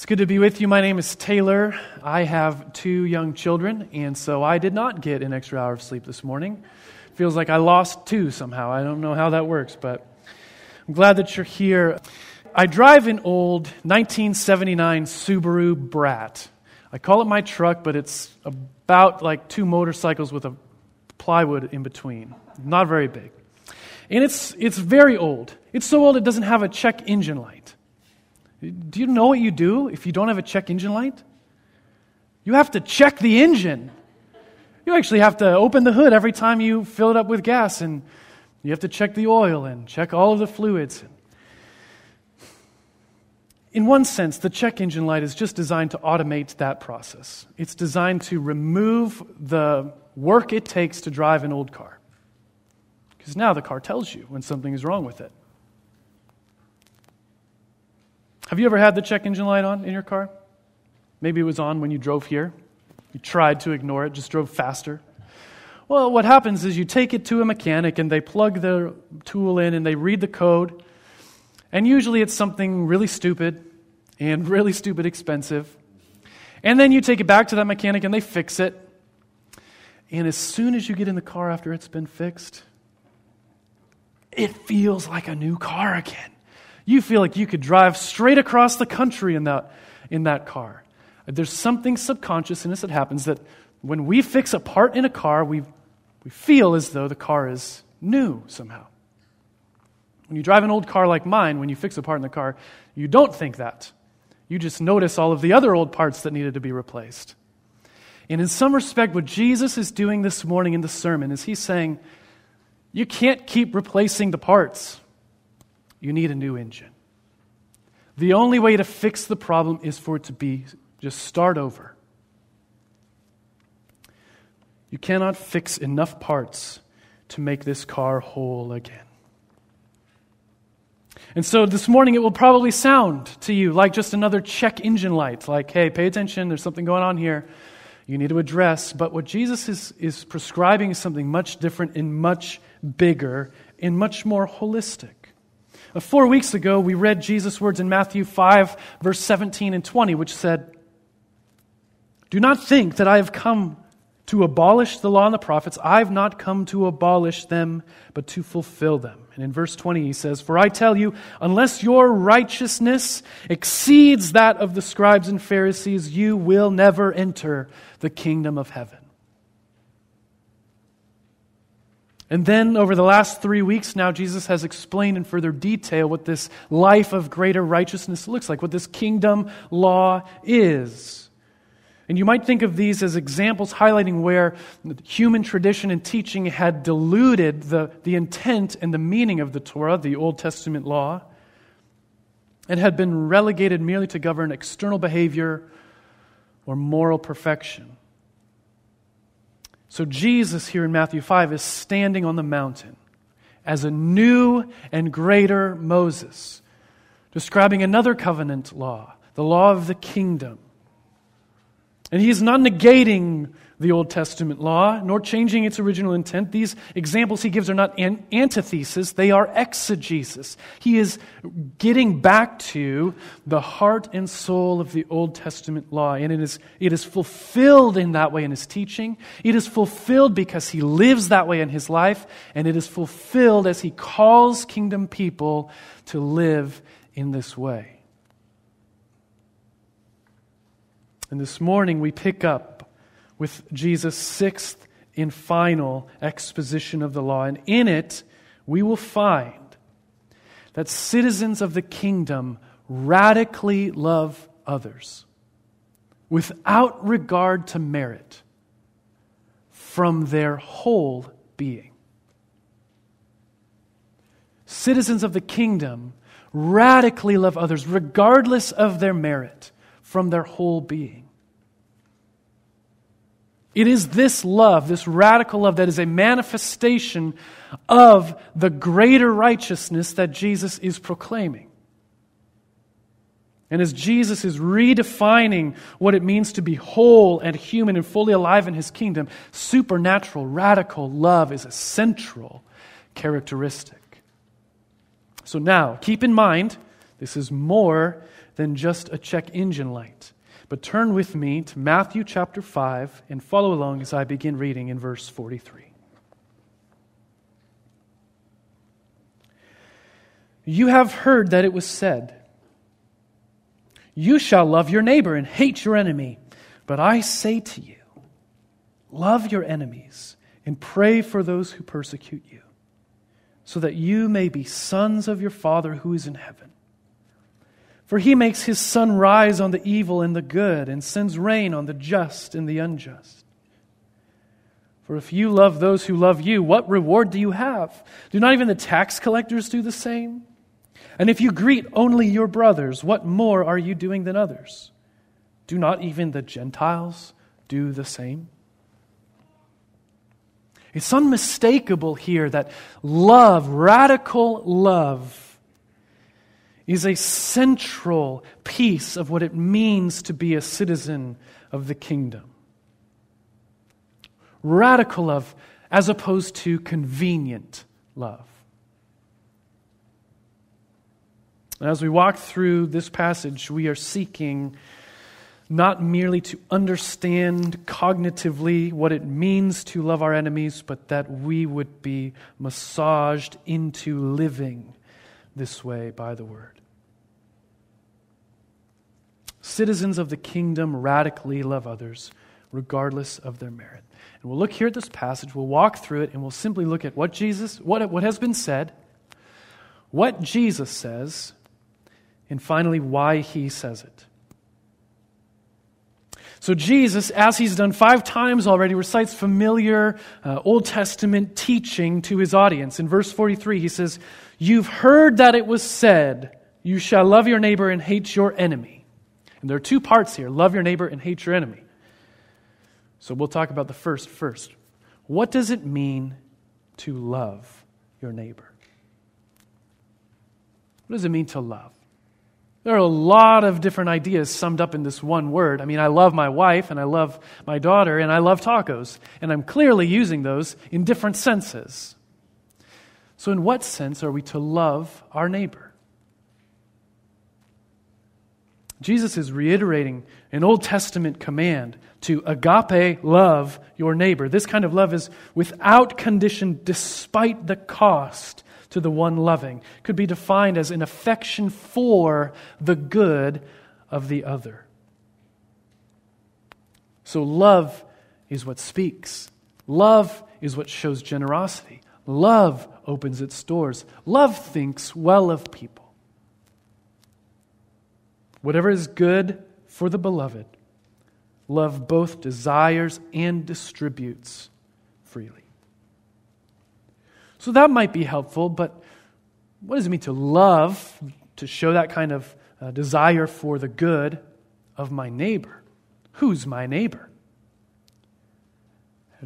It's good to be with you. My name is Taylor. I have two young children, and so I did not get an extra hour of sleep this morning. Feels like I lost two somehow. I don't know how that works, but I'm glad that you're here. I drive an old 1979 Subaru Brat. I call it my truck, but it's about like two motorcycles with a plywood in between. Not very big. And it's, it's very old. It's so old it doesn't have a check engine light. Do you know what you do if you don't have a check engine light? You have to check the engine. You actually have to open the hood every time you fill it up with gas, and you have to check the oil and check all of the fluids. In one sense, the check engine light is just designed to automate that process. It's designed to remove the work it takes to drive an old car. Because now the car tells you when something is wrong with it. Have you ever had the check engine light on in your car? Maybe it was on when you drove here. You tried to ignore it, just drove faster. Well, what happens is you take it to a mechanic and they plug the tool in and they read the code. And usually it's something really stupid and really stupid expensive. And then you take it back to that mechanic and they fix it. And as soon as you get in the car after it's been fixed, it feels like a new car again you feel like you could drive straight across the country in that, in that car. There's something subconscious in us that happens that when we fix a part in a car, we, we feel as though the car is new somehow. When you drive an old car like mine, when you fix a part in the car, you don't think that. You just notice all of the other old parts that needed to be replaced. And in some respect, what Jesus is doing this morning in the sermon is he's saying, You can't keep replacing the parts you need a new engine. The only way to fix the problem is for it to be just start over. You cannot fix enough parts to make this car whole again. And so this morning it will probably sound to you like just another check engine light, like, hey, pay attention, there's something going on here you need to address. But what Jesus is, is prescribing is something much different and much bigger and much more holistic. Uh, four weeks ago, we read Jesus' words in Matthew 5, verse 17 and 20, which said, Do not think that I have come to abolish the law and the prophets. I've not come to abolish them, but to fulfill them. And in verse 20, he says, For I tell you, unless your righteousness exceeds that of the scribes and Pharisees, you will never enter the kingdom of heaven. And then, over the last three weeks now, Jesus has explained in further detail what this life of greater righteousness looks like, what this kingdom law is. And you might think of these as examples highlighting where human tradition and teaching had diluted the, the intent and the meaning of the Torah, the Old Testament law, and had been relegated merely to govern external behavior or moral perfection. So, Jesus here in Matthew 5 is standing on the mountain as a new and greater Moses, describing another covenant law, the law of the kingdom. And he is not negating the Old Testament law, nor changing its original intent. These examples he gives are not an- antithesis, they are exegesis. He is getting back to the heart and soul of the Old Testament law, and it is, it is fulfilled in that way in his teaching. It is fulfilled because he lives that way in his life, and it is fulfilled as he calls kingdom people to live in this way. And this morning we pick up with Jesus' sixth and final exposition of the law. And in it, we will find that citizens of the kingdom radically love others without regard to merit from their whole being. Citizens of the kingdom radically love others regardless of their merit from their whole being. It is this love, this radical love, that is a manifestation of the greater righteousness that Jesus is proclaiming. And as Jesus is redefining what it means to be whole and human and fully alive in his kingdom, supernatural, radical love is a central characteristic. So now, keep in mind, this is more than just a check engine light. But turn with me to Matthew chapter 5 and follow along as I begin reading in verse 43. You have heard that it was said, You shall love your neighbor and hate your enemy. But I say to you, love your enemies and pray for those who persecute you, so that you may be sons of your Father who is in heaven. For he makes his sun rise on the evil and the good, and sends rain on the just and the unjust. For if you love those who love you, what reward do you have? Do not even the tax collectors do the same? And if you greet only your brothers, what more are you doing than others? Do not even the Gentiles do the same? It's unmistakable here that love, radical love, is a central piece of what it means to be a citizen of the kingdom. Radical love as opposed to convenient love. And as we walk through this passage, we are seeking not merely to understand cognitively what it means to love our enemies, but that we would be massaged into living this way by the word. Citizens of the kingdom radically love others, regardless of their merit. And we'll look here at this passage, we'll walk through it, and we'll simply look at what Jesus, what, what has been said, what Jesus says, and finally, why he says it. So, Jesus, as he's done five times already, recites familiar uh, Old Testament teaching to his audience. In verse 43, he says, You've heard that it was said, You shall love your neighbor and hate your enemy. And there are two parts here love your neighbor and hate your enemy. So, we'll talk about the first first. What does it mean to love your neighbor? What does it mean to love? There are a lot of different ideas summed up in this one word. I mean, I love my wife and I love my daughter and I love tacos, and I'm clearly using those in different senses. So, in what sense are we to love our neighbor? Jesus is reiterating an Old Testament command to agape love your neighbor. This kind of love is without condition, despite the cost to the one loving could be defined as an affection for the good of the other. So, love is what speaks, love is what shows generosity, love opens its doors, love thinks well of people. Whatever is good for the beloved, love both desires and distributes freely. So that might be helpful, but what does it mean to love, to show that kind of uh, desire for the good of my neighbor? Who's my neighbor?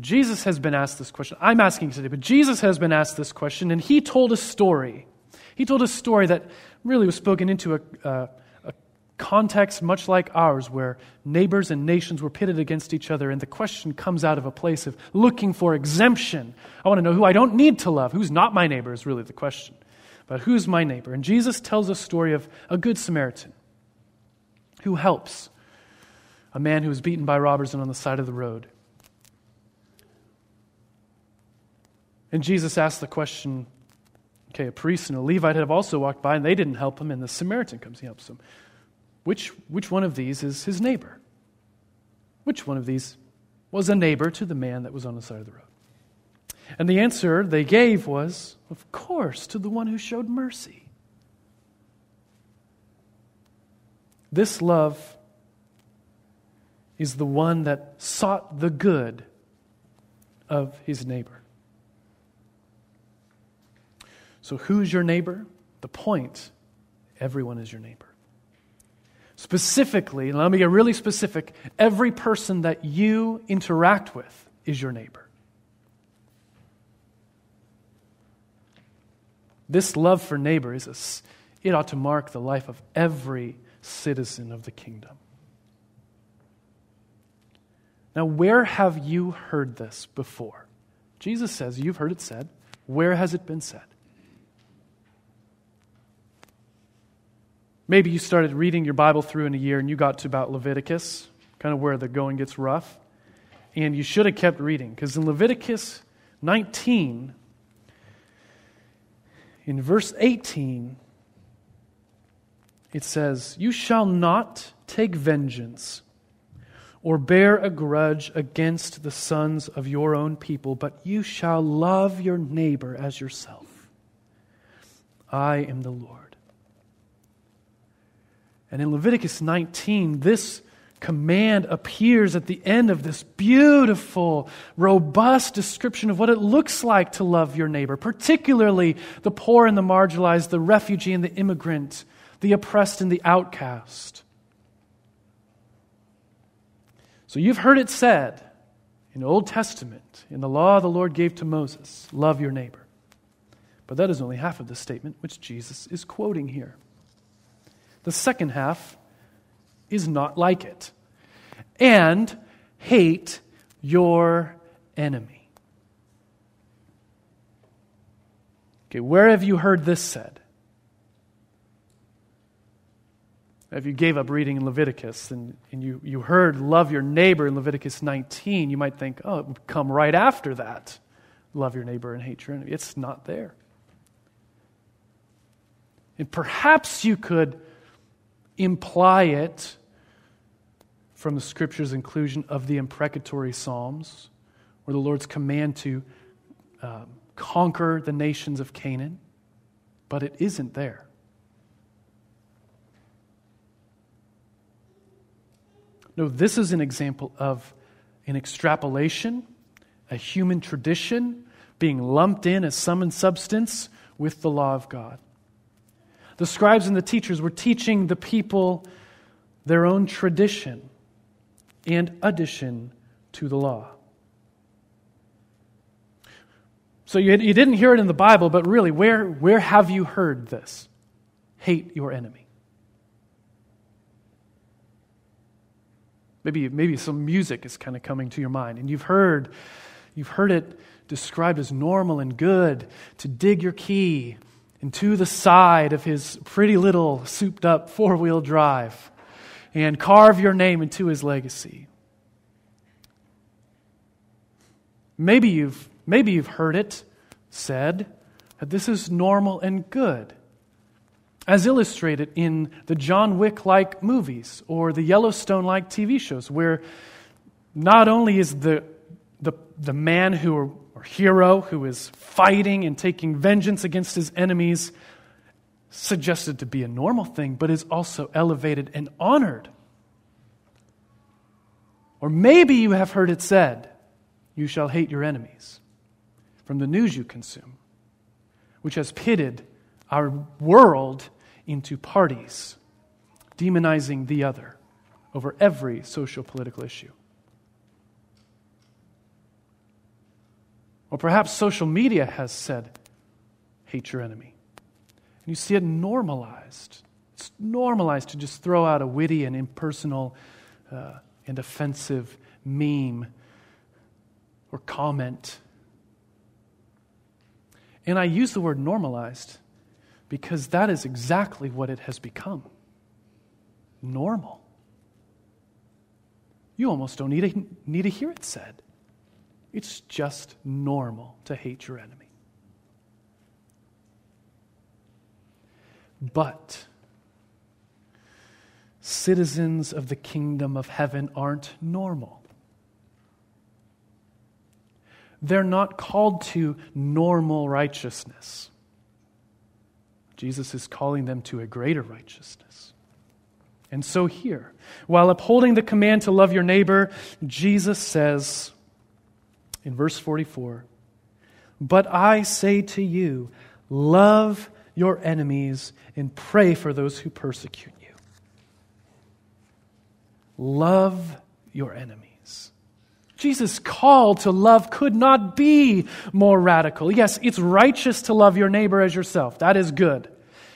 Jesus has been asked this question. I'm asking today, but Jesus has been asked this question, and he told a story. He told a story that really was spoken into a, uh, context much like ours, where neighbors and nations were pitted against each other, and the question comes out of a place of looking for exemption. I want to know who I don't need to love. Who's not my neighbor is really the question. But who's my neighbor? And Jesus tells a story of a good Samaritan who helps a man who was beaten by robbers and on the side of the road. And Jesus asks the question okay, a priest and a Levite have also walked by, and they didn't help him, and the Samaritan comes, he helps him. Which, which one of these is his neighbor? Which one of these was a neighbor to the man that was on the side of the road? And the answer they gave was, of course, to the one who showed mercy. This love is the one that sought the good of his neighbor. So, who's your neighbor? The point everyone is your neighbor. Specifically, let me get really specific every person that you interact with is your neighbor. This love for neighbor is a, it ought to mark the life of every citizen of the kingdom. Now, where have you heard this before? Jesus says, You've heard it said. Where has it been said? Maybe you started reading your Bible through in a year and you got to about Leviticus, kind of where the going gets rough. And you should have kept reading because in Leviticus 19, in verse 18, it says, You shall not take vengeance or bear a grudge against the sons of your own people, but you shall love your neighbor as yourself. I am the Lord. And in Leviticus 19, this command appears at the end of this beautiful, robust description of what it looks like to love your neighbor, particularly the poor and the marginalized, the refugee and the immigrant, the oppressed and the outcast. So you've heard it said in the Old Testament, in the law the Lord gave to Moses, love your neighbor. But that is only half of the statement which Jesus is quoting here. The second half is not like it. And hate your enemy. Okay, where have you heard this said? If you gave up reading in Leviticus and, and you, you heard love your neighbor in Leviticus 19, you might think, oh, it would come right after that. Love your neighbor and hate your enemy. It's not there. And perhaps you could imply it from the scripture's inclusion of the imprecatory Psalms, or the Lord's command to um, conquer the nations of Canaan, but it isn't there. No, this is an example of an extrapolation, a human tradition being lumped in as sum and substance with the law of God. The scribes and the teachers were teaching the people their own tradition and addition to the law. So you, you didn't hear it in the Bible, but really, where, where have you heard this? Hate your enemy. Maybe, maybe some music is kind of coming to your mind, and you've heard, you've heard it described as normal and good to dig your key into the side of his pretty little souped up four wheel drive and carve your name into his legacy. Maybe you've, maybe you've heard it said that this is normal and good, as illustrated in the John Wick like movies or the Yellowstone like TV shows, where not only is the, the, the man who hero who is fighting and taking vengeance against his enemies suggested to be a normal thing, but is also elevated and honored. Or maybe you have heard it said, You shall hate your enemies from the news you consume, which has pitted our world into parties, demonizing the other over every social political issue. Or perhaps social media has said, hate your enemy. And you see it normalized. It's normalized to just throw out a witty and impersonal uh, and offensive meme or comment. And I use the word normalized because that is exactly what it has become normal. You almost don't need to, need to hear it said. It's just normal to hate your enemy. But citizens of the kingdom of heaven aren't normal. They're not called to normal righteousness. Jesus is calling them to a greater righteousness. And so, here, while upholding the command to love your neighbor, Jesus says, in verse 44 But I say to you, love your enemies and pray for those who persecute you. Love your enemies. Jesus' call to love could not be more radical. Yes, it's righteous to love your neighbor as yourself. That is good.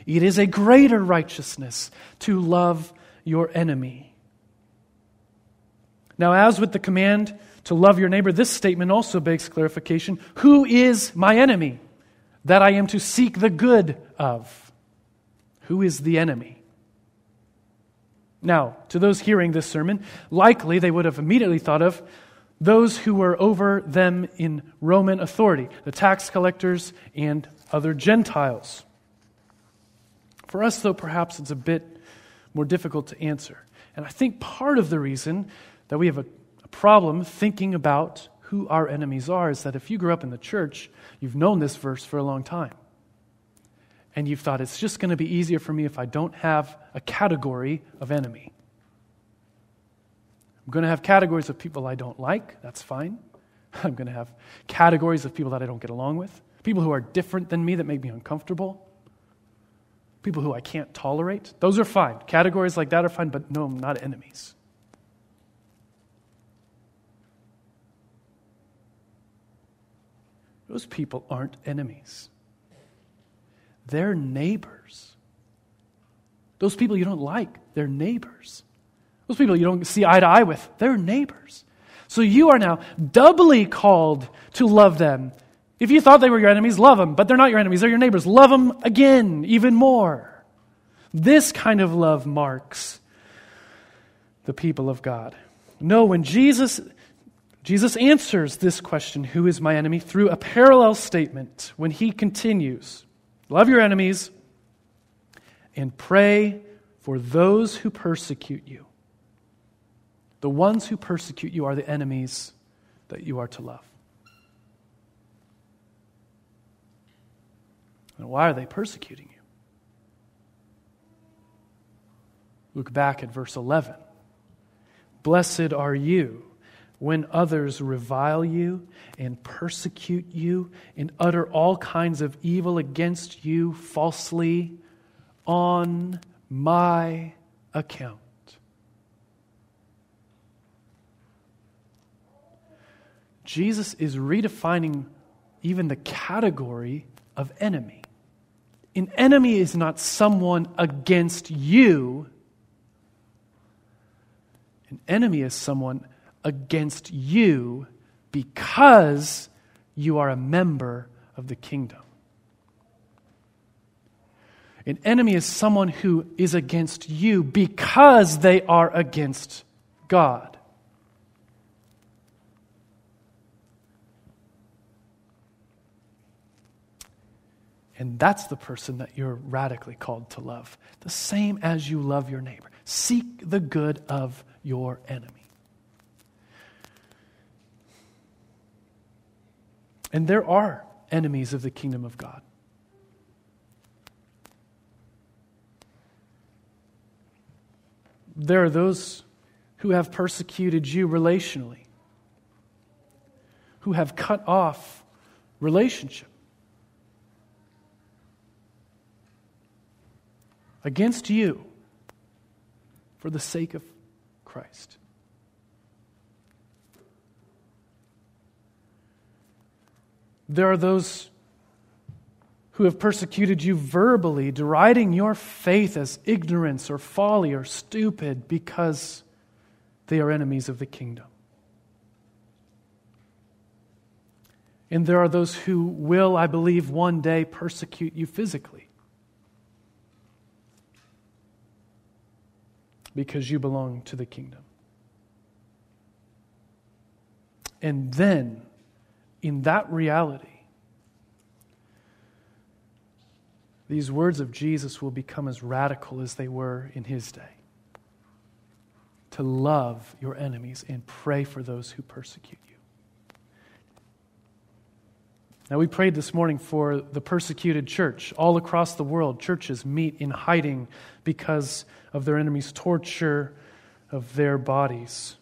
It is a greater righteousness to love your enemy. Now, as with the command to love your neighbor, this statement also begs clarification. Who is my enemy that I am to seek the good of? Who is the enemy? Now, to those hearing this sermon, likely they would have immediately thought of those who were over them in Roman authority, the tax collectors and other Gentiles. For us, though, perhaps it's a bit more difficult to answer. And I think part of the reason that we have a, a problem thinking about who our enemies are is that if you grew up in the church, you've known this verse for a long time. And you've thought it's just going to be easier for me if I don't have a category of enemy. I'm going to have categories of people I don't like. That's fine. I'm going to have categories of people that I don't get along with, people who are different than me that make me uncomfortable, people who I can't tolerate. Those are fine. Categories like that are fine, but no, not enemies. Those people aren't enemies. They're neighbors. Those people you don't like, they're neighbors. Those people you don't see eye to eye with, they're neighbors. So you are now doubly called to love them. If you thought they were your enemies, love them, but they're not your enemies, they're your neighbors. Love them again, even more. This kind of love marks the people of God. No, when Jesus Jesus answers this question, who is my enemy, through a parallel statement when he continues, love your enemies and pray for those who persecute you. The ones who persecute you are the enemies that you are to love. And why are they persecuting you? Look back at verse 11. Blessed are you when others revile you and persecute you and utter all kinds of evil against you falsely on my account. Jesus is redefining even the category of enemy. An enemy is not someone against you, an enemy is someone against you because you are a member of the kingdom. An enemy is someone who is against you because they are against God. And that's the person that you're radically called to love. The same as you love your neighbor. Seek the good of your enemy. And there are enemies of the kingdom of God. There are those who have persecuted you relationally, who have cut off relationship. against you for the sake of Christ. There are those who have persecuted you verbally, deriding your faith as ignorance or folly or stupid because they are enemies of the kingdom. And there are those who will, I believe, one day persecute you physically. because you belong to the kingdom. And then, in that reality, these words of Jesus will become as radical as they were in his day. To love your enemies and pray for those who persecute you. Now, we prayed this morning for the persecuted church. All across the world, churches meet in hiding because of their enemies' torture of their bodies.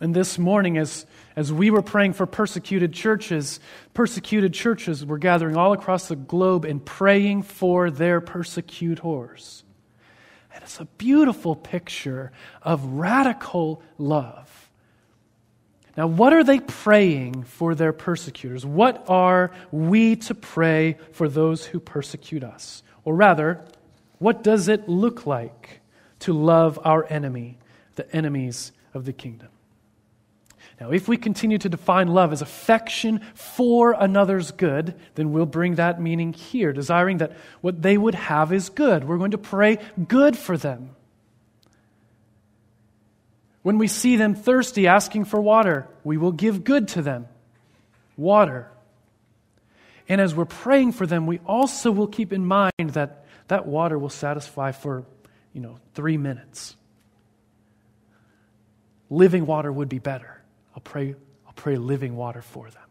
And this morning, as, as we were praying for persecuted churches, persecuted churches were gathering all across the globe and praying for their persecutors. And it's a beautiful picture of radical love. Now, what are they praying for their persecutors? What are we to pray for those who persecute us? Or rather, what does it look like to love our enemy, the enemies of the kingdom? Now, if we continue to define love as affection for another's good, then we'll bring that meaning here, desiring that what they would have is good. We're going to pray good for them. When we see them thirsty, asking for water, we will give good to them water. And as we're praying for them, we also will keep in mind that that water will satisfy for, you know, three minutes. Living water would be better. I'll pray, I'll pray living water for them.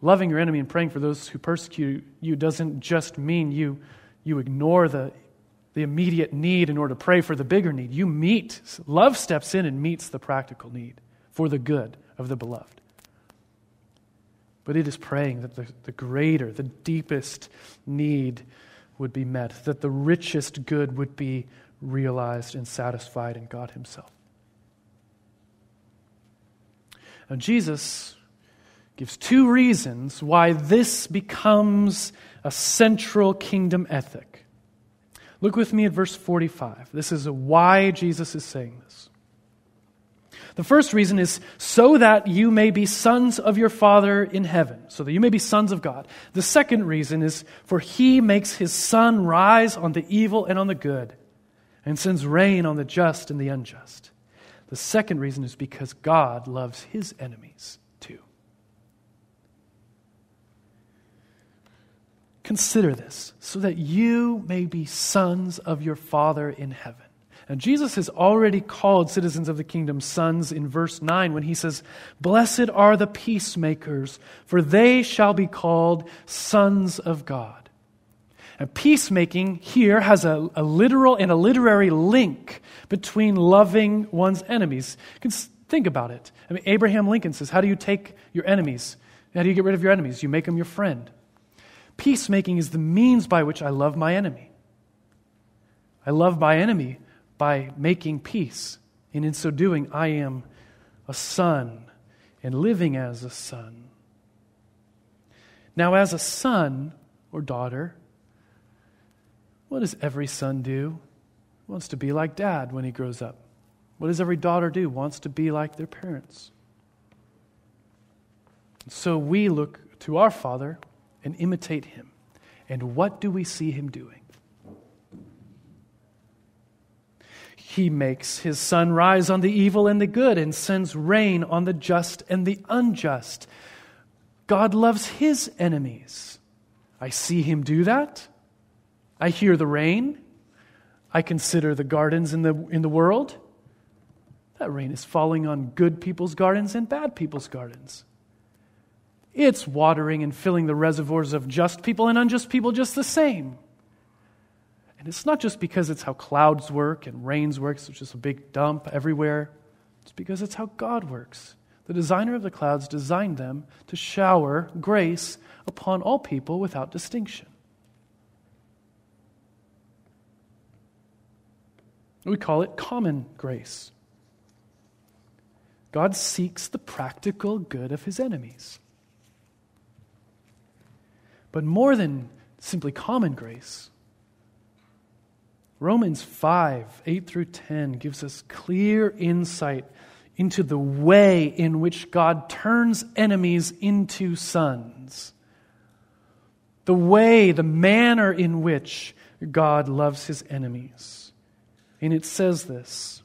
Loving your enemy and praying for those who persecute you doesn't just mean you, you ignore the, the immediate need in order to pray for the bigger need. You meet, love steps in and meets the practical need for the good of the beloved. But it is praying that the, the greater, the deepest need would be met, that the richest good would be realized and satisfied in God Himself. Now, Jesus gives two reasons why this becomes a central kingdom ethic. Look with me at verse 45. This is why Jesus is saying this. The first reason is so that you may be sons of your Father in heaven, so that you may be sons of God. The second reason is for he makes his sun rise on the evil and on the good, and sends rain on the just and the unjust. The second reason is because God loves his enemies too. Consider this so that you may be sons of your Father in heaven. Now, Jesus has already called citizens of the kingdom sons in verse 9 when he says, Blessed are the peacemakers, for they shall be called sons of God. And peacemaking here has a, a literal and a literary link between loving one's enemies. You can think about it. I mean, Abraham Lincoln says, How do you take your enemies? How do you get rid of your enemies? You make them your friend. Peacemaking is the means by which I love my enemy. I love my enemy by making peace. And in so doing, I am a son and living as a son. Now, as a son or daughter, what does every son do? Wants to be like dad when he grows up. What does every daughter do? Wants to be like their parents. So we look to our Father and imitate him. And what do we see him doing? He makes his sun rise on the evil and the good and sends rain on the just and the unjust. God loves his enemies. I see him do that. I hear the rain. I consider the gardens in the, in the world. That rain is falling on good people's gardens and bad people's gardens. It's watering and filling the reservoirs of just people and unjust people just the same. And it's not just because it's how clouds work and rains works, it's just a big dump everywhere. It's because it's how God works. The designer of the clouds designed them to shower grace upon all people without distinction. We call it common grace. God seeks the practical good of his enemies. But more than simply common grace, Romans 5, 8 through 10 gives us clear insight into the way in which God turns enemies into sons. The way, the manner in which God loves his enemies. And it says this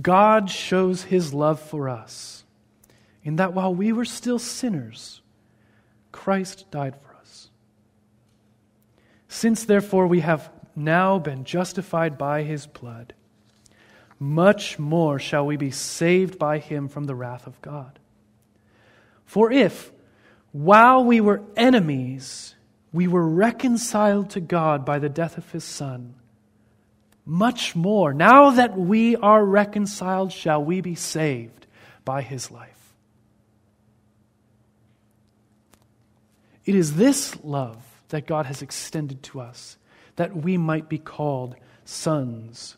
God shows his love for us in that while we were still sinners, Christ died for us. Since therefore we have now been justified by his blood, much more shall we be saved by him from the wrath of God. For if, while we were enemies, we were reconciled to God by the death of his Son, much more, now that we are reconciled, shall we be saved by his life. It is this love that God has extended to us, that we might be called sons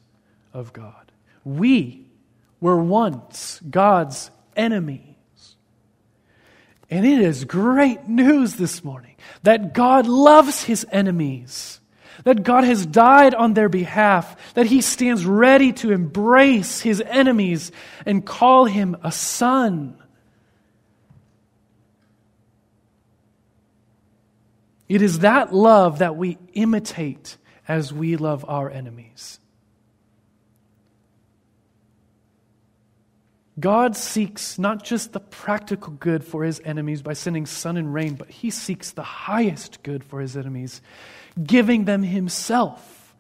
of God. We were once God's enemies. And it is great news this morning that God loves his enemies, that God has died on their behalf, that he stands ready to embrace his enemies and call him a son. It is that love that we imitate as we love our enemies. God seeks not just the practical good for his enemies by sending sun and rain, but he seeks the highest good for his enemies, giving them himself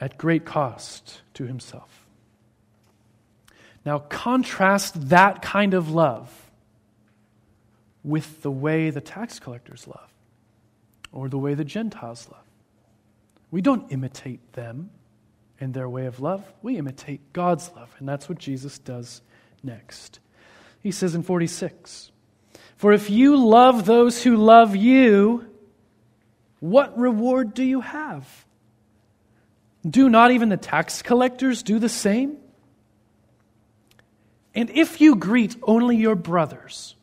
at great cost to himself. Now, contrast that kind of love with the way the tax collectors love or the way the Gentiles love. We don't imitate them in their way of love, we imitate God's love. And that's what Jesus does next. He says in 46 For if you love those who love you, what reward do you have? Do not even the tax collectors do the same? And if you greet only your brothers,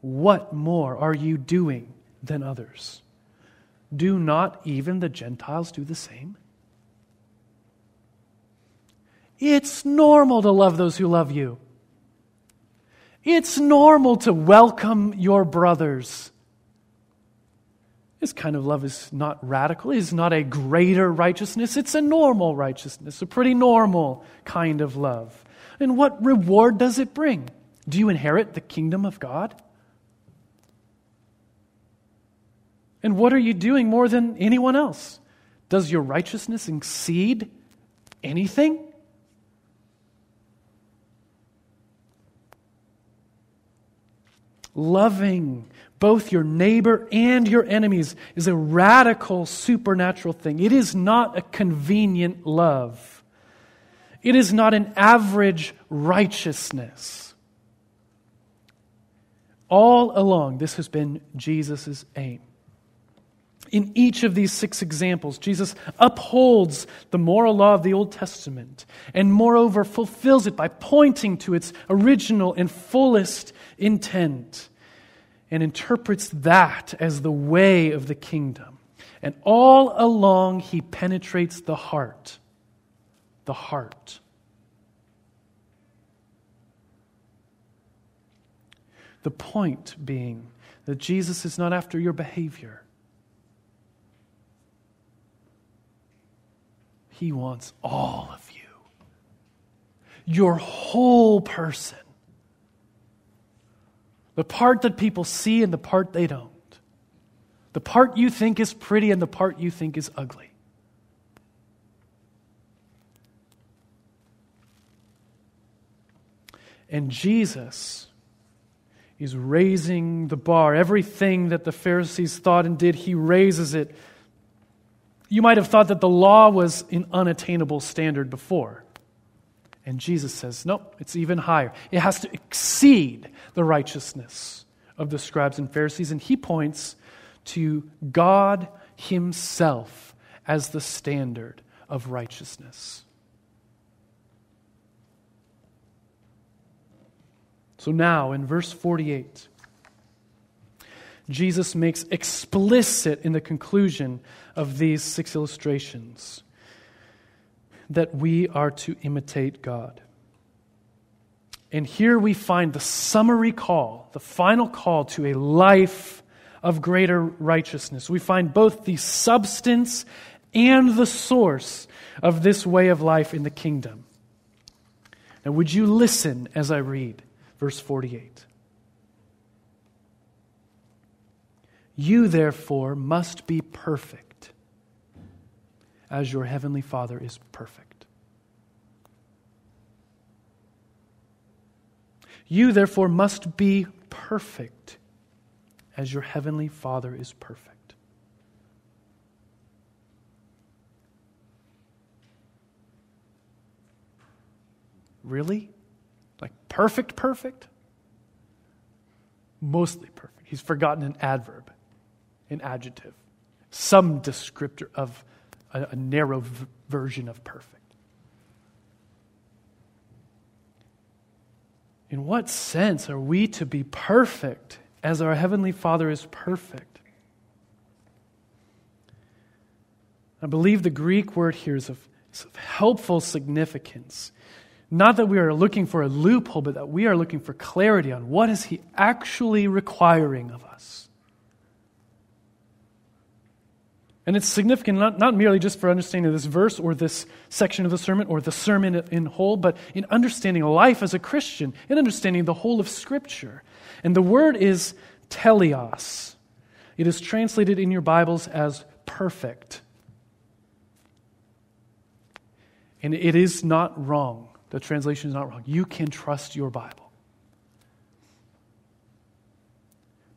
what more are you doing than others? Do not even the Gentiles do the same? It's normal to love those who love you. It's normal to welcome your brothers. This kind of love is not radical, it is not a greater righteousness. It's a normal righteousness, a pretty normal kind of love. And what reward does it bring? Do you inherit the kingdom of God? And what are you doing more than anyone else? Does your righteousness exceed anything? Loving both your neighbor and your enemies is a radical supernatural thing. It is not a convenient love, it is not an average righteousness. All along, this has been Jesus' aim. In each of these six examples, Jesus upholds the moral law of the Old Testament and, moreover, fulfills it by pointing to its original and fullest intent and interprets that as the way of the kingdom. And all along, he penetrates the heart. The heart. The point being that Jesus is not after your behavior. He wants all of you, your whole person. The part that people see and the part they don't. The part you think is pretty and the part you think is ugly. And Jesus is raising the bar. Everything that the Pharisees thought and did, he raises it you might have thought that the law was an unattainable standard before. And Jesus says, nope, it's even higher. It has to exceed the righteousness of the scribes and Pharisees. And he points to God Himself as the standard of righteousness. So now, in verse 48, Jesus makes explicit in the conclusion of these six illustrations that we are to imitate God. And here we find the summary call, the final call to a life of greater righteousness. We find both the substance and the source of this way of life in the kingdom. Now, would you listen as I read verse 48? You, therefore, must be perfect as your heavenly Father is perfect. You, therefore, must be perfect as your heavenly Father is perfect. Really? Like perfect, perfect? Mostly perfect. He's forgotten an adverb an adjective, some descriptor of a, a narrow v- version of perfect. In what sense are we to be perfect as our Heavenly Father is perfect? I believe the Greek word here is of, is of helpful significance. Not that we are looking for a loophole, but that we are looking for clarity on what is He actually requiring of us. And it's significant not, not merely just for understanding this verse or this section of the sermon or the sermon in whole, but in understanding life as a Christian, in understanding the whole of Scripture. And the word is teleos. It is translated in your Bibles as perfect. And it is not wrong. The translation is not wrong. You can trust your Bible.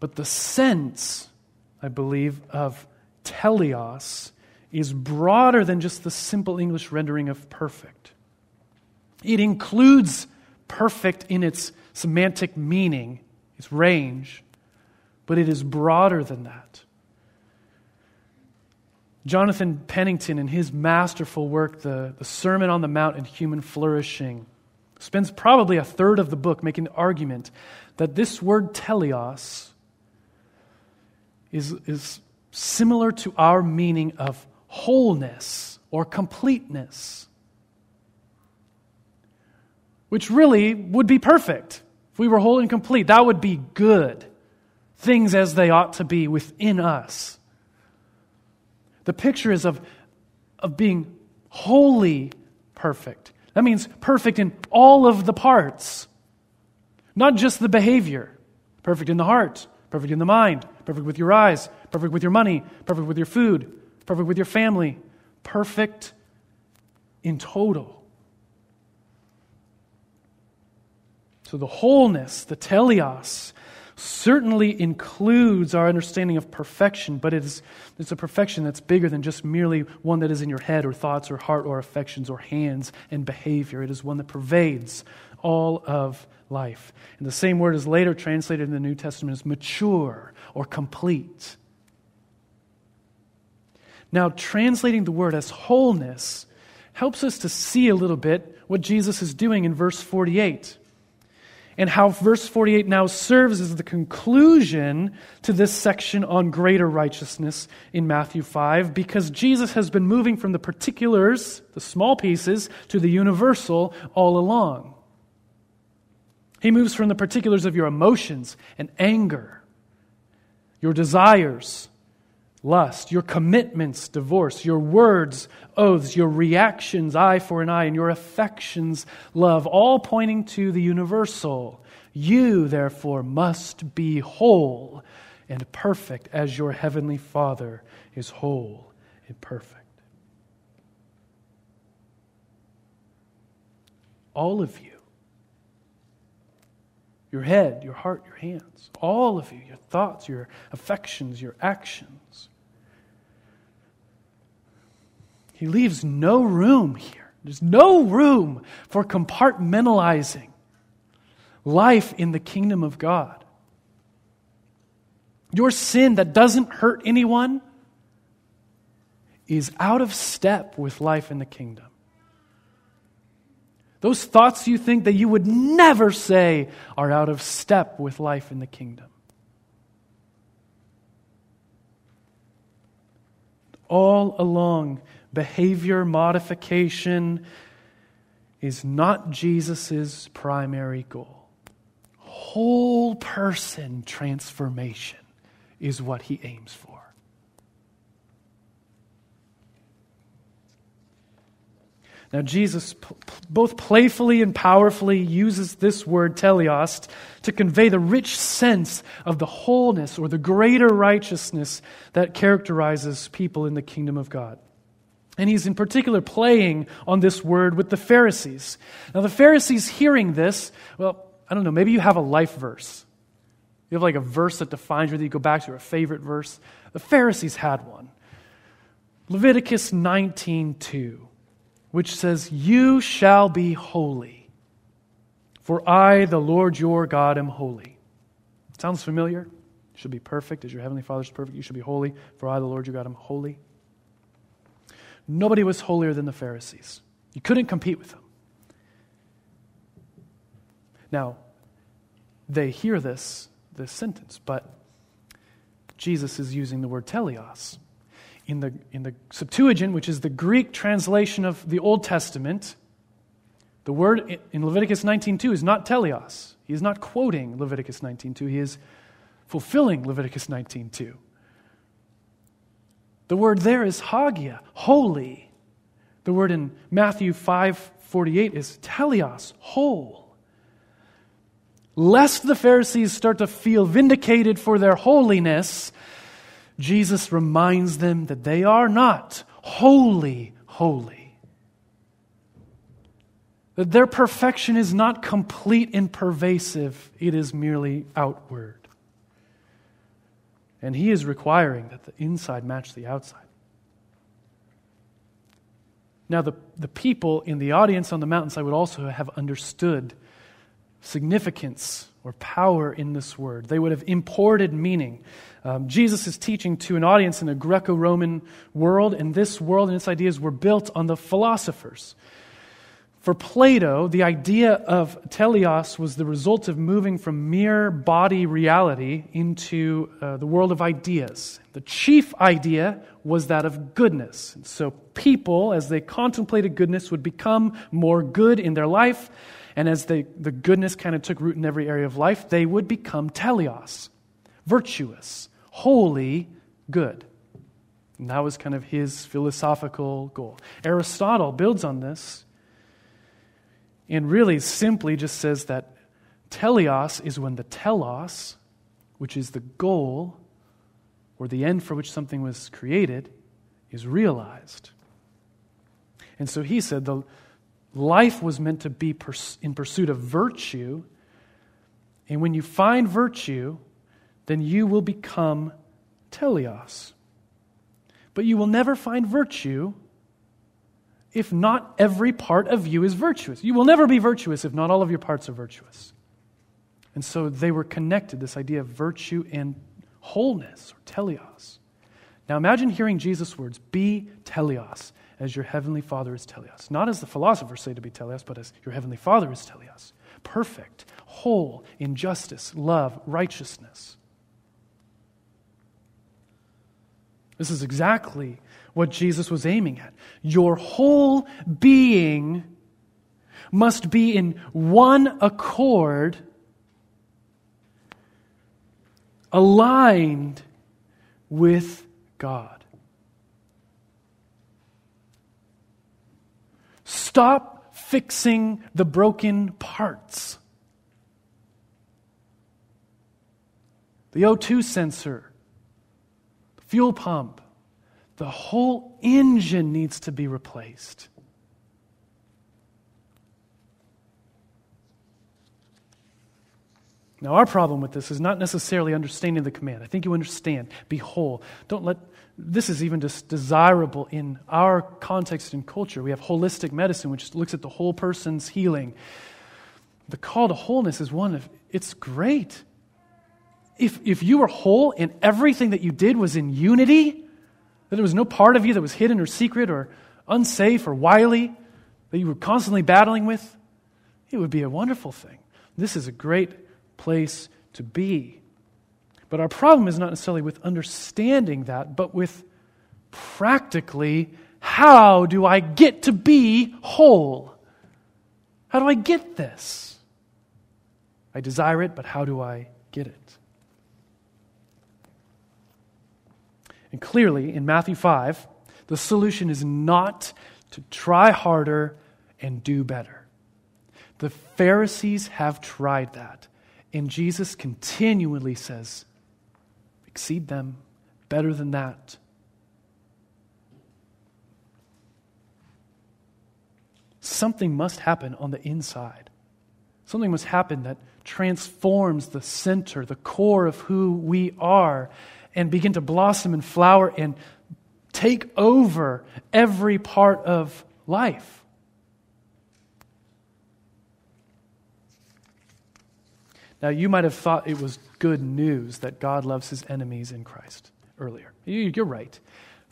But the sense, I believe, of teleos is broader than just the simple English rendering of perfect. It includes perfect in its semantic meaning, its range, but it is broader than that. Jonathan Pennington, in his masterful work, the, the Sermon on the Mount and Human Flourishing, spends probably a third of the book making the argument that this word teleos is, is similar to our meaning of wholeness or completeness, which really would be perfect. If we were whole and complete, that would be good. Things as they ought to be within us. The picture is of, of being wholly perfect. That means perfect in all of the parts, not just the behavior. Perfect in the heart, perfect in the mind, perfect with your eyes, perfect with your money, perfect with your food, perfect with your family, perfect in total. So the wholeness, the teleos, certainly includes our understanding of perfection, but it is, it's a perfection that's bigger than just merely one that is in your head or thoughts or heart or affections or hands and behavior. It is one that pervades all of life. And the same word is later translated in the New Testament as mature or complete. Now, translating the word as wholeness helps us to see a little bit what Jesus is doing in verse 48 and how verse 48 now serves as the conclusion to this section on greater righteousness in Matthew 5 because Jesus has been moving from the particulars, the small pieces, to the universal all along. He moves from the particulars of your emotions and anger, your desires, lust, your commitments, divorce, your words, oaths, your reactions, eye for an eye, and your affections, love, all pointing to the universal. You, therefore, must be whole and perfect as your heavenly Father is whole and perfect. All of you your head, your heart, your hands, all of you, your thoughts, your affections, your actions. He leaves no room here. There's no room for compartmentalizing life in the kingdom of God. Your sin that doesn't hurt anyone is out of step with life in the kingdom. Those thoughts you think that you would never say are out of step with life in the kingdom. All along, behavior modification is not Jesus' primary goal. Whole person transformation is what he aims for. Now, Jesus both playfully and powerfully uses this word teleos to convey the rich sense of the wholeness or the greater righteousness that characterizes people in the kingdom of God. And he's in particular playing on this word with the Pharisees. Now, the Pharisees hearing this, well, I don't know, maybe you have a life verse. You have like a verse that defines you that you go back to, a favorite verse. The Pharisees had one. Leviticus 19 2 which says, You shall be holy, for I, the Lord your God, am holy. Sounds familiar? You should be perfect as your heavenly Father is perfect. You should be holy, for I, the Lord your God, am holy. Nobody was holier than the Pharisees. You couldn't compete with them. Now, they hear this, this sentence, but Jesus is using the word teleos in the, in the Septuagint, which is the Greek translation of the Old Testament, the word in Leviticus 19.2 is not teleos. He is not quoting Leviticus 19.2. He is fulfilling Leviticus 19.2. The word there is hagia, holy. The word in Matthew 5:48 is teleos, whole. Lest the Pharisees start to feel vindicated for their holiness, Jesus reminds them that they are not wholly holy. That their perfection is not complete and pervasive, it is merely outward. And he is requiring that the inside match the outside. Now, the, the people in the audience on the mountainside would also have understood significance or power in this word. They would have imported meaning. Um, Jesus is teaching to an audience in a Greco Roman world, and this world and its ideas were built on the philosophers. For Plato, the idea of teleos was the result of moving from mere body reality into uh, the world of ideas. The chief idea was that of goodness. And so people, as they contemplated goodness, would become more good in their life. And as they, the goodness kind of took root in every area of life, they would become teleos, virtuous, holy, good. And that was kind of his philosophical goal. Aristotle builds on this and really simply just says that teleos is when the telos, which is the goal or the end for which something was created, is realized. And so he said the life was meant to be in pursuit of virtue. And when you find virtue, then you will become teleos. But you will never find virtue if not every part of you is virtuous. You will never be virtuous if not all of your parts are virtuous. And so they were connected, this idea of virtue and wholeness, or teleos. Now imagine hearing Jesus' words be teleos, as your heavenly Father is teleos. Not as the philosophers say to be teleos, but as your heavenly Father is teleos. Perfect, whole in justice, love, righteousness. This is exactly what Jesus was aiming at. Your whole being must be in one accord, aligned with God. Stop fixing the broken parts. The O2 sensor, the fuel pump, the whole engine needs to be replaced. Now, our problem with this is not necessarily understanding the command. I think you understand. Be whole. Don't let, this is even just desirable in our context and culture. We have holistic medicine, which looks at the whole person's healing. The call to wholeness is one of, it's great. If, if you were whole and everything that you did was in unity, that there was no part of you that was hidden or secret or unsafe or wily that you were constantly battling with, it would be a wonderful thing. This is a great place to be. But our problem is not necessarily with understanding that, but with practically how do I get to be whole? How do I get this? I desire it, but how do I get it? And clearly, in Matthew 5, the solution is not to try harder and do better. The Pharisees have tried that. And Jesus continually says, exceed them, better than that. Something must happen on the inside. Something must happen that transforms the center, the core of who we are, and begin to blossom and flower and take over every part of life. Now, you might have thought it was good news that God loves his enemies in Christ earlier. You're right.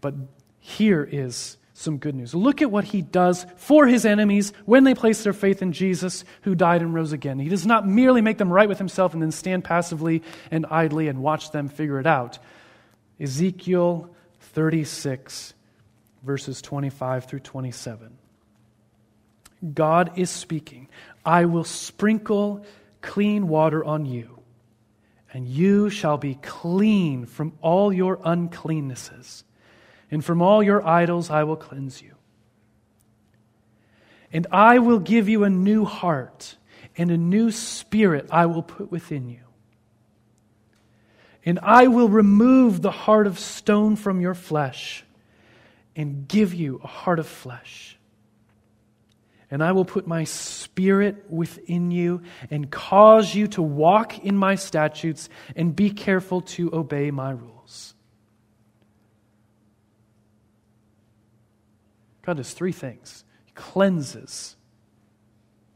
But here is some good news. Look at what he does for his enemies when they place their faith in Jesus, who died and rose again. He does not merely make them right with himself and then stand passively and idly and watch them figure it out. Ezekiel 36, verses 25 through 27. God is speaking. I will sprinkle clean water on you, and you shall be clean from all your uncleannesses and from all your idols I will cleanse you. And I will give you a new heart, and a new spirit I will put within you. And I will remove the heart of stone from your flesh and give you a heart of flesh. And I will put my spirit within you and cause you to walk in my statutes and be careful to obey my rules. God does three things He cleanses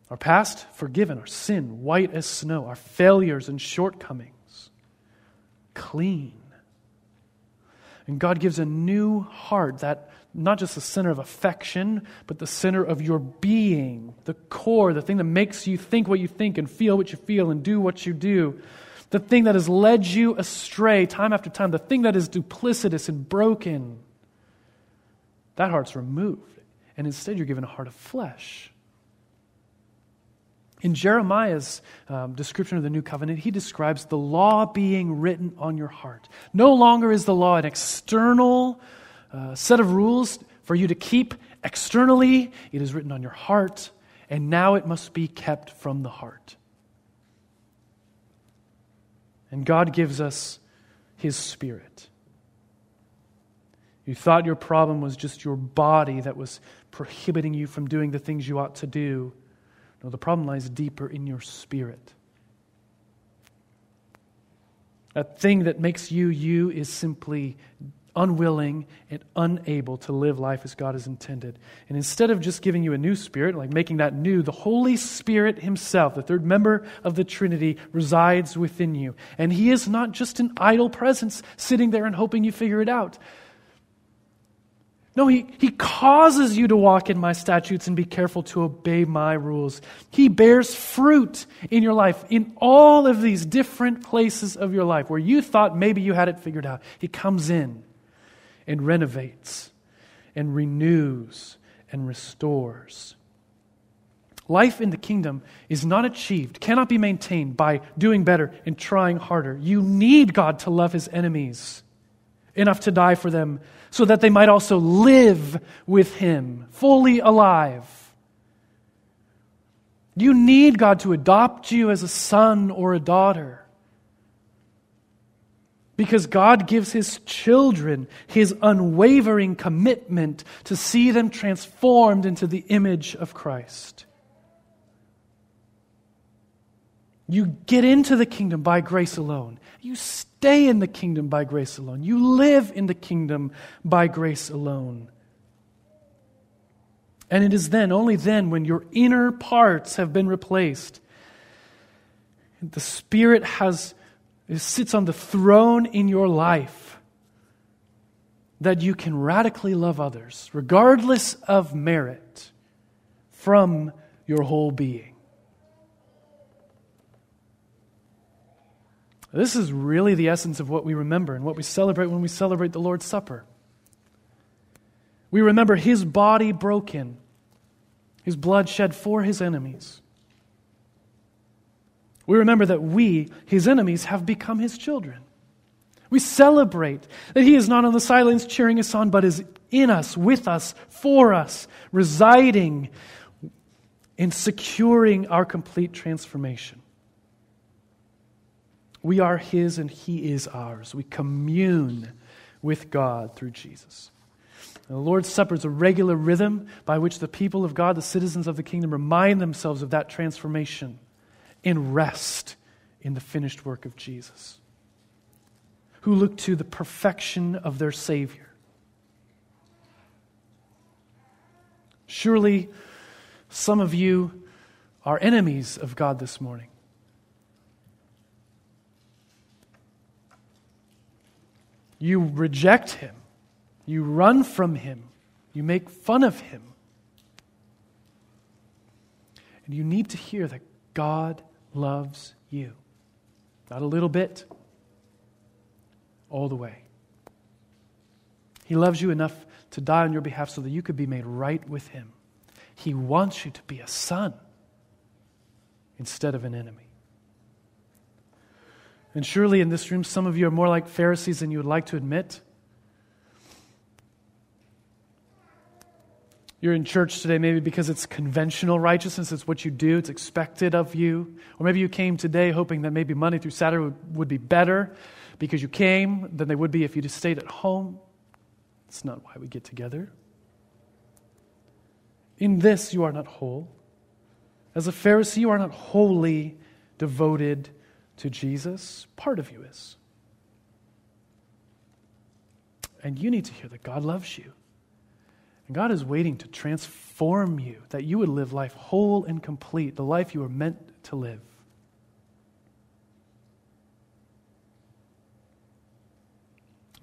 our past, forgiven, our sin, white as snow, our failures and shortcomings, clean. And God gives a new heart that not just the center of affection, but the center of your being, the core, the thing that makes you think what you think and feel what you feel and do what you do, the thing that has led you astray time after time, the thing that is duplicitous and broken. That heart's removed. And instead, you're given a heart of flesh. In Jeremiah's um, description of the new covenant, he describes the law being written on your heart. No longer is the law an external uh, set of rules for you to keep externally, it is written on your heart, and now it must be kept from the heart. And God gives us His Spirit. You thought your problem was just your body that was prohibiting you from doing the things you ought to do. No, the problem lies deeper in your spirit. That thing that makes you you is simply unwilling and unable to live life as God has intended. And instead of just giving you a new spirit, like making that new, the Holy Spirit Himself, the third member of the Trinity, resides within you. And He is not just an idle presence sitting there and hoping you figure it out. No, he, he causes you to walk in my statutes and be careful to obey my rules. He bears fruit in your life, in all of these different places of your life where you thought maybe you had it figured out. He comes in and renovates and renews and restores. Life in the kingdom is not achieved, cannot be maintained by doing better and trying harder. You need God to love his enemies enough to die for them so that they might also live with him, fully alive. You need God to adopt you as a son or a daughter. Because God gives his children his unwavering commitment to see them transformed into the image of Christ. You get into the kingdom by grace alone. You stay in the kingdom by grace alone. You live in the kingdom by grace alone. And it is then, only then, when your inner parts have been replaced, the Spirit has, sits on the throne in your life, that you can radically love others, regardless of merit, from your whole being. This is really the essence of what we remember and what we celebrate when we celebrate the Lord's Supper. We remember his body broken, his blood shed for his enemies. We remember that we, his enemies, have become his children. We celebrate that he is not on the sidelines cheering us on, but is in us, with us, for us, residing in securing our complete transformation. We are His and He is ours. We commune with God through Jesus. And the Lord's Supper is a regular rhythm by which the people of God, the citizens of the kingdom, remind themselves of that transformation and rest in the finished work of Jesus, who look to the perfection of their Savior. Surely, some of you are enemies of God this morning. You reject him. You run from him. You make fun of him. And you need to hear that God loves you. Not a little bit, all the way. He loves you enough to die on your behalf so that you could be made right with him. He wants you to be a son instead of an enemy. And surely in this room, some of you are more like Pharisees than you would like to admit. You're in church today maybe because it's conventional righteousness, it's what you do, it's expected of you. Or maybe you came today hoping that maybe Monday through Saturday would, would be better because you came than they would be if you just stayed at home. It's not why we get together. In this, you are not whole. As a Pharisee, you are not wholly devoted to Jesus. Part of you is. And you need to hear that God loves you. And God is waiting to transform you, that you would live life whole and complete, the life you were meant to live.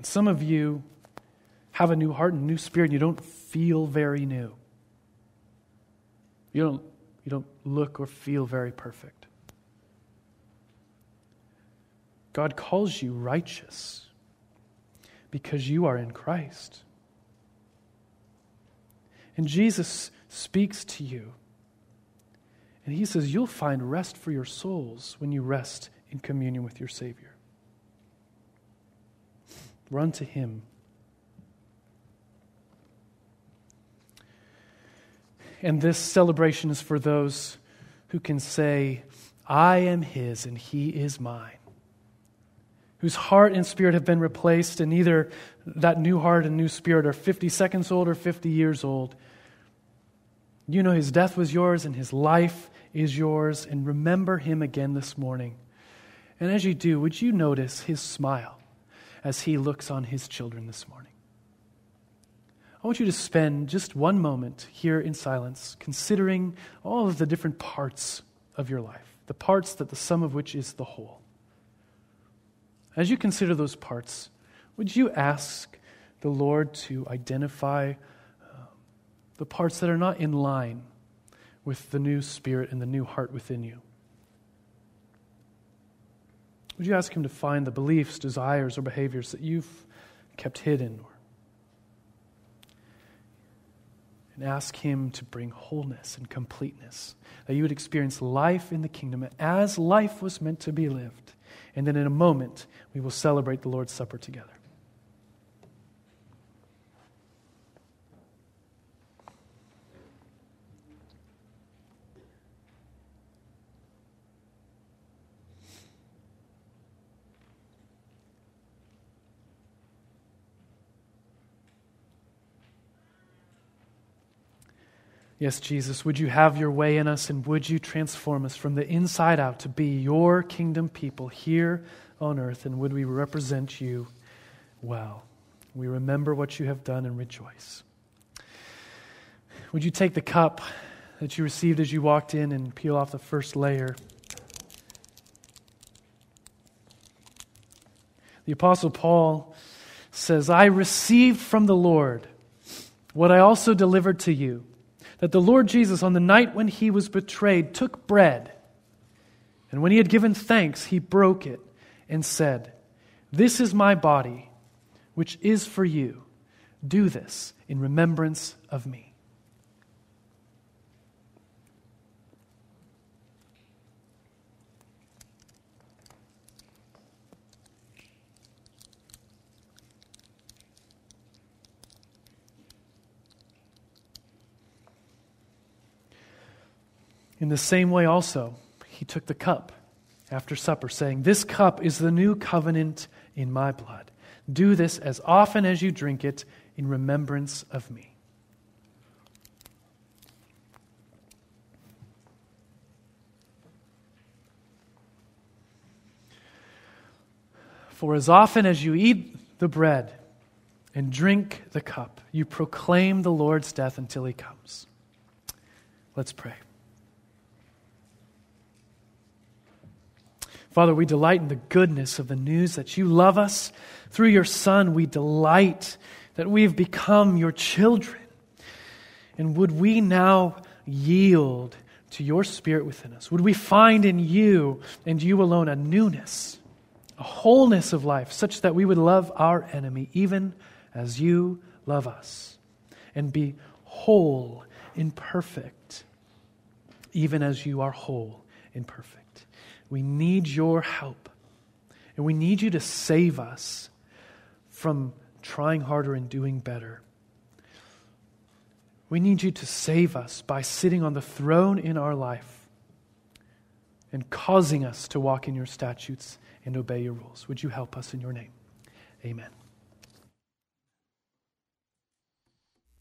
Some of you have a new heart and new spirit, and you don't feel very new. You don't, you don't look or feel very perfect. God calls you righteous because you are in Christ. And Jesus speaks to you. And he says, You'll find rest for your souls when you rest in communion with your Savior. Run to him. And this celebration is for those who can say, I am his and he is mine. Whose heart and spirit have been replaced, and either that new heart and new spirit are 50 seconds old or 50 years old. You know his death was yours and his life is yours, and remember him again this morning. And as you do, would you notice his smile as he looks on his children this morning? I want you to spend just one moment here in silence considering all of the different parts of your life, the parts that the sum of which is the whole. As you consider those parts, would you ask the Lord to identify um, the parts that are not in line with the new spirit and the new heart within you? Would you ask Him to find the beliefs, desires, or behaviors that you've kept hidden? And ask Him to bring wholeness and completeness, that you would experience life in the kingdom as life was meant to be lived. And then in a moment, we will celebrate the Lord's Supper together. Yes, Jesus, would you have your way in us and would you transform us from the inside out to be your kingdom people here on earth and would we represent you well? We remember what you have done and rejoice. Would you take the cup that you received as you walked in and peel off the first layer? The Apostle Paul says, I received from the Lord what I also delivered to you that the Lord Jesus, on the night when he was betrayed, took bread. And when he had given thanks, he broke it and said, This is my body, which is for you. Do this in remembrance of me. In the same way, also, he took the cup after supper, saying, This cup is the new covenant in my blood. Do this as often as you drink it in remembrance of me. For as often as you eat the bread and drink the cup, you proclaim the Lord's death until he comes. Let's pray. Father, we delight in the goodness of the news that you love us. Through your Son, we delight that we've become your children. And would we now yield to your Spirit within us? Would we find in you and you alone a newness, a wholeness of life, such that we would love our enemy even as you love us, and be whole and perfect, even as you are whole and perfect? We need your help. And we need you to save us from trying harder and doing better. We need you to save us by sitting on the throne in our life and causing us to walk in your statutes and obey your rules. Would you help us in your name? Amen.